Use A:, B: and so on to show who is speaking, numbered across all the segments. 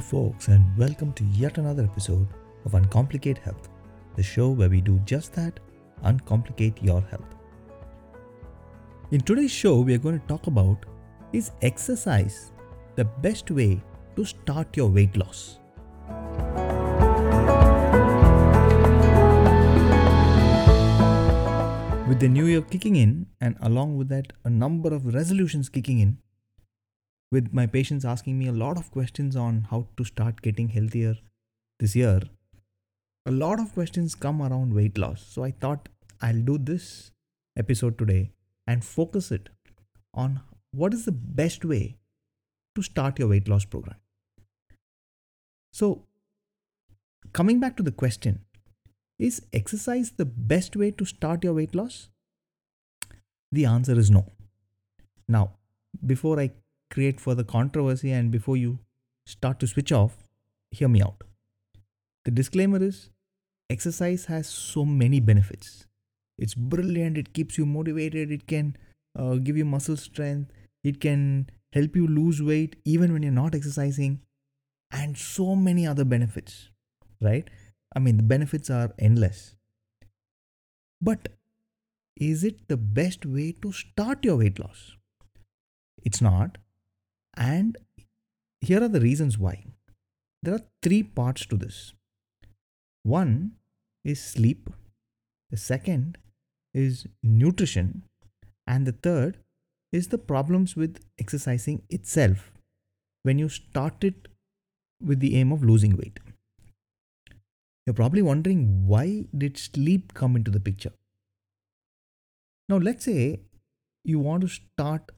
A: Folks, and welcome to yet another episode of Uncomplicate Health, the show where we do just that uncomplicate your health. In today's show, we are going to talk about is exercise the best way to start your weight loss? With the new year kicking in, and along with that, a number of resolutions kicking in, with my patients asking me a lot of questions on how to start getting healthier this year, a lot of questions come around weight loss. So I thought I'll do this episode today and focus it on what is the best way to start your weight loss program. So, coming back to the question, is exercise the best way to start your weight loss? The answer is no. Now, before I create further controversy and before you start to switch off, hear me out. The disclaimer is exercise has so many benefits. It's brilliant, it keeps you motivated, it can uh, give you muscle strength, it can help you lose weight even when you're not exercising, and so many other benefits, right? I mean, the benefits are endless. But is it the best way to start your weight loss? It's not. And here are the reasons why. There are three parts to this. One is sleep, the second is nutrition, and the third is the problems with exercising itself when you start it with the aim of losing weight. You're probably wondering why did sleep come into the picture? Now let's say you want to start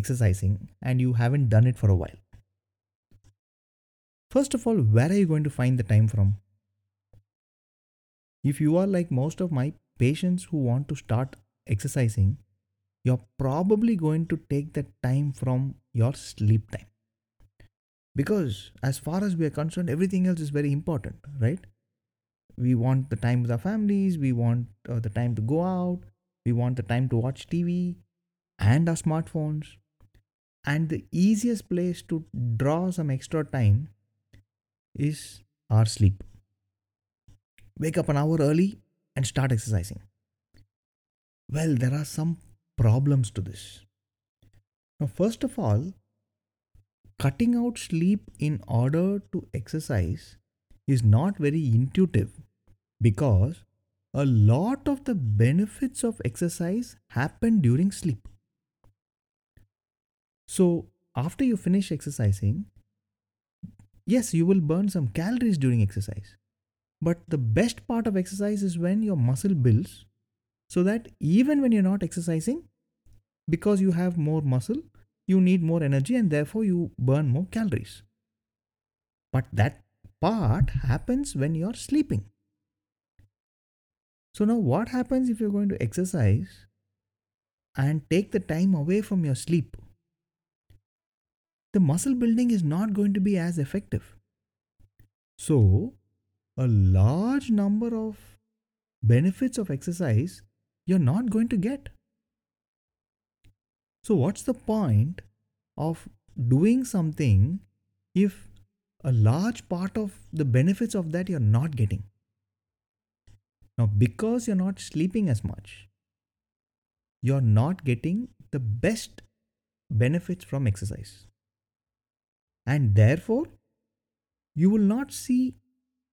A: exercising and you haven't done it for a while. First of all, where are you going to find the time from? If you are like most of my patients who want to start exercising, you're probably going to take that time from your sleep time. Because as far as we are concerned, everything else is very important, right? We want the time with our families, we want uh, the time to go out, we want the time to watch TV and our smartphones. And the easiest place to draw some extra time is our sleep. Wake up an hour early and start exercising. Well, there are some problems to this. Now, first of all, cutting out sleep in order to exercise is not very intuitive because a lot of the benefits of exercise happen during sleep. So, after you finish exercising, yes, you will burn some calories during exercise. But the best part of exercise is when your muscle builds so that even when you're not exercising, because you have more muscle, you need more energy and therefore you burn more calories. But that part happens when you're sleeping. So, now what happens if you're going to exercise and take the time away from your sleep? The muscle building is not going to be as effective. So, a large number of benefits of exercise you're not going to get. So, what's the point of doing something if a large part of the benefits of that you're not getting? Now, because you're not sleeping as much, you're not getting the best benefits from exercise. And therefore, you will not see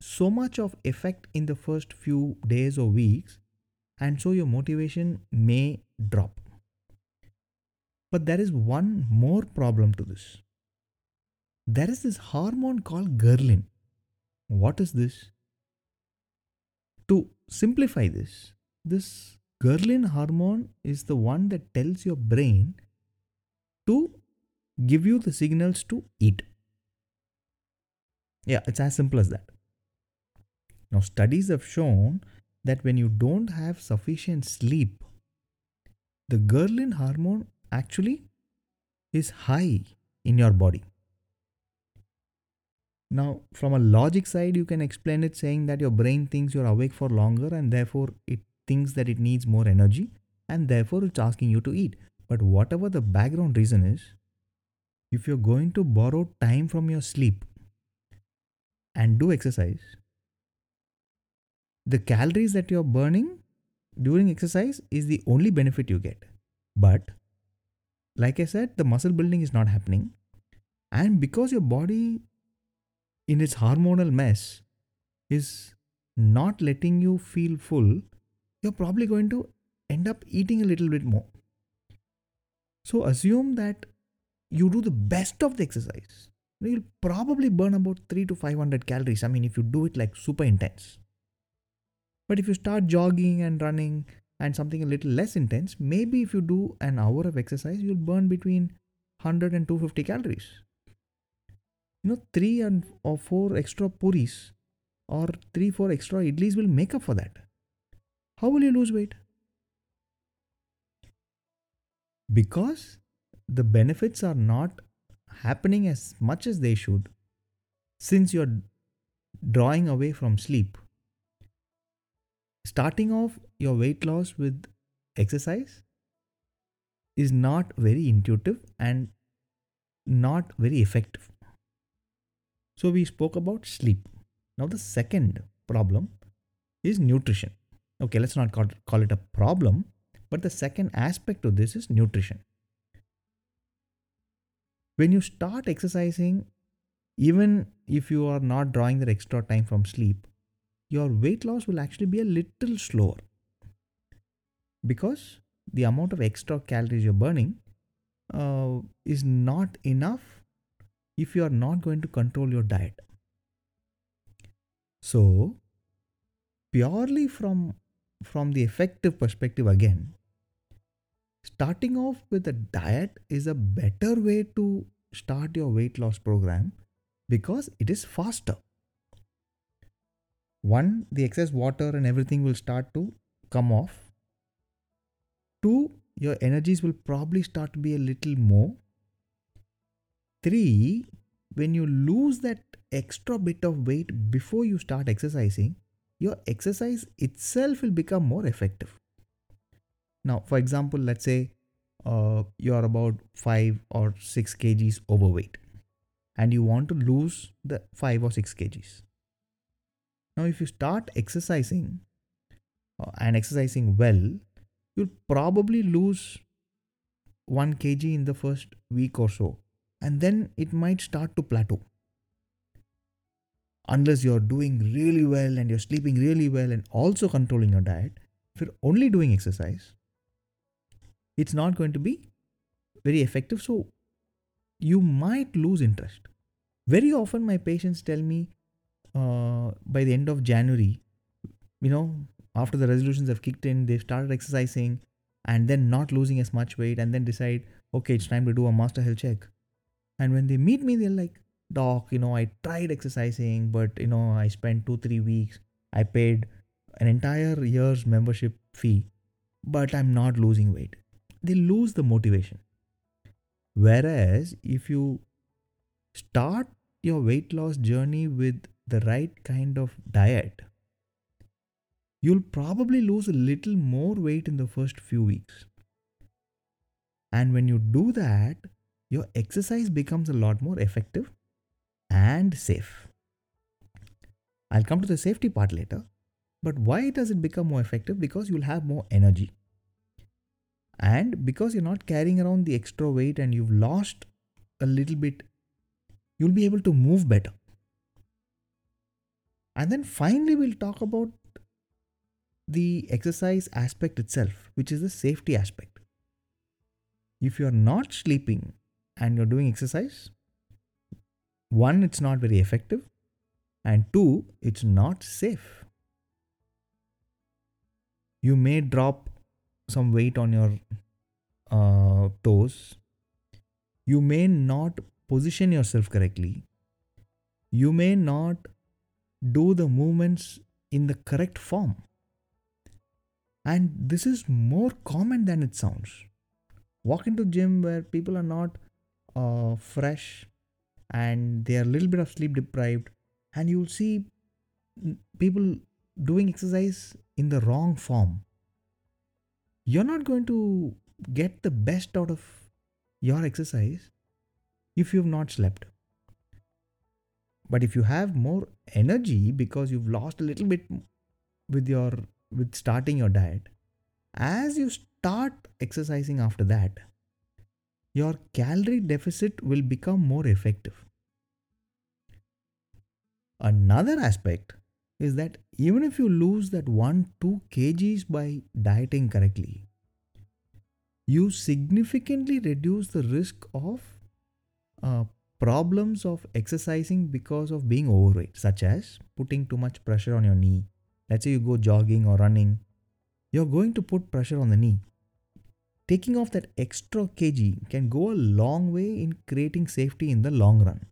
A: so much of effect in the first few days or weeks, and so your motivation may drop. But there is one more problem to this. There is this hormone called ghrelin. What is this? To simplify this, this ghrelin hormone is the one that tells your brain to give you the signals to eat. Yeah, it's as simple as that. Now, studies have shown that when you don't have sufficient sleep, the ghrelin hormone actually is high in your body. Now, from a logic side, you can explain it saying that your brain thinks you're awake for longer and therefore it thinks that it needs more energy and therefore it's asking you to eat. But whatever the background reason is, if you're going to borrow time from your sleep and do exercise, the calories that you're burning during exercise is the only benefit you get. But, like I said, the muscle building is not happening. And because your body, in its hormonal mess, is not letting you feel full, you're probably going to end up eating a little bit more. So, assume that you do the best of the exercise. You'll probably burn about 3 to 500 calories. I mean, if you do it like super intense. But if you start jogging and running and something a little less intense, maybe if you do an hour of exercise, you'll burn between 100 and 250 calories. You know, three and or four extra puris or three, four extra idlis will make up for that. How will you lose weight? Because the benefits are not happening as much as they should since you're drawing away from sleep starting off your weight loss with exercise is not very intuitive and not very effective. So, we spoke about sleep. Now, the second problem is nutrition. Okay, let's not call, it a problem, but the second aspect of this is nutrition. When you start exercising, even if you are not drawing that extra time from sleep, your weight loss will actually be a little slower because the amount of extra calories you're burning uh, is not enough if you are not going to control your diet. So, purely from from the effective perspective again, starting off with a diet is a better way to start your weight loss program because it is faster. One the excess water and everything will start to come off. Two your energies will probably start to be a little more. Three when you lose that extra bit of weight before you start exercising your exercise itself will become more effective now for example let's say uh, you are about 5 or 6 kgs overweight and you want to lose the 5 or 6 kgs now, if you start exercising uh, and exercising well, you'll probably lose 1 kg in the first week or so, and then it might start to plateau. Unless you're doing really well and you're sleeping really well and also controlling your diet, if you're only doing exercise, it's not going to be very effective. So, you might lose interest. Very often, my patients tell me uh, by the end of January, you know, after the resolutions have kicked in, they've started exercising and then not losing as much weight and then decide, okay, it's time to do a master health check. And when they meet me, they're like, Doc, you know, I tried exercising, but you know, I spent two, three weeks. I paid an entire year's membership fee, but I'm not losing weight. They lose the motivation. Whereas if you start your weight loss journey with the right kind of diet, you'll probably lose a little more weight in the first few weeks. And when you do that, your exercise becomes a lot more effective and safe. I'll come to the safety part later. But why does it become more effective? Because you'll have more energy. And because you're not carrying around the extra weight and you've lost a little bit, you'll be able to move better. And then finally, we'll talk about the exercise aspect itself, which is the safety aspect. If you're not sleeping and you're doing exercise, one, it's not very effective, and two, it's not safe. You may drop some weight on your uh, toes. You may not position yourself correctly. You may not do the movements in the correct form. And this is more common than it sounds. Walk into a gym where people are not uh, fresh and they are a little bit of sleep deprived, and you'll see people doing exercise in the wrong form. You're not going to get the best out of your exercise if you've not slept. But if you have more energy because you've lost a little bit with your with starting your diet as you start exercising after that your calorie deficit will become more effective. Another aspect is that even if you lose that 1 2 kgs by dieting correctly you significantly reduce the risk of uh, problems of exercising because of being overweight, such as putting too much pressure on your knee. Let's say you go jogging or running, you're going to put pressure on the knee. Taking off that extra kg can go a long way in creating safety in the long run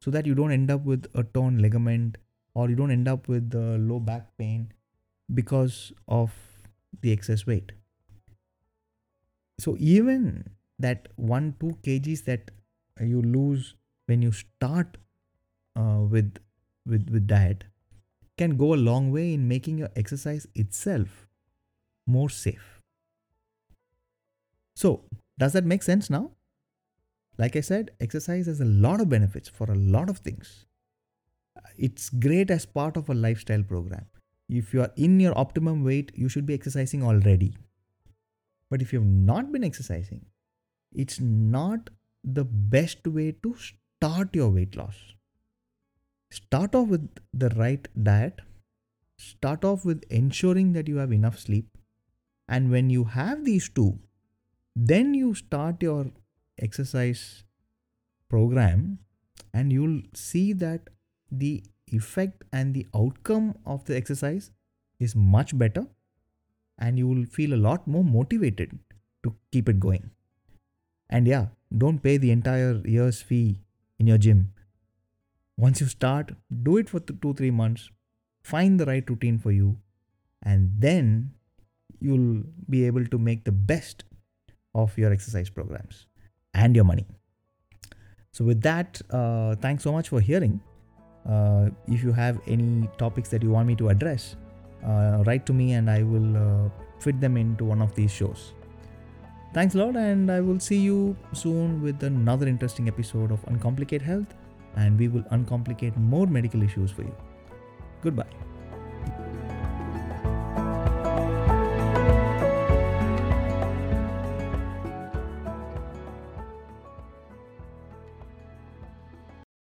A: so that you don't end up with a torn ligament or you don't end up with the low back pain because of the excess weight. So, even that 1 2 kgs that you lose when you start uh, with with with diet can go a long way in making your exercise itself more safe. So does that make sense now? Like i said exercise has a lot of benefits for a lot of things it's great as part of a lifestyle program if you are in your optimum weight you should be exercising already but if you have not been exercising it's not the best way to start your weight loss. Start off with the right diet. Start off with ensuring that you have enough sleep. And when you have these two, then you start your exercise program and you'll see that the effect and the outcome of the exercise is much better and you will feel a lot more motivated to keep it going. And yeah, don't pay the entire year's fee in your gym. Once you start, do it for two, three months, find the right routine for you, and then you'll be able to make the best of your exercise programs and your money. So, with that, uh, thanks so much for hearing. Uh, if you have any topics that you want me to address, uh, write to me and I will uh, fit them into one of these shows. Thanks a lot, and I will see you soon with another interesting episode of Uncomplicate Health, and we will uncomplicate more medical issues for you. Goodbye.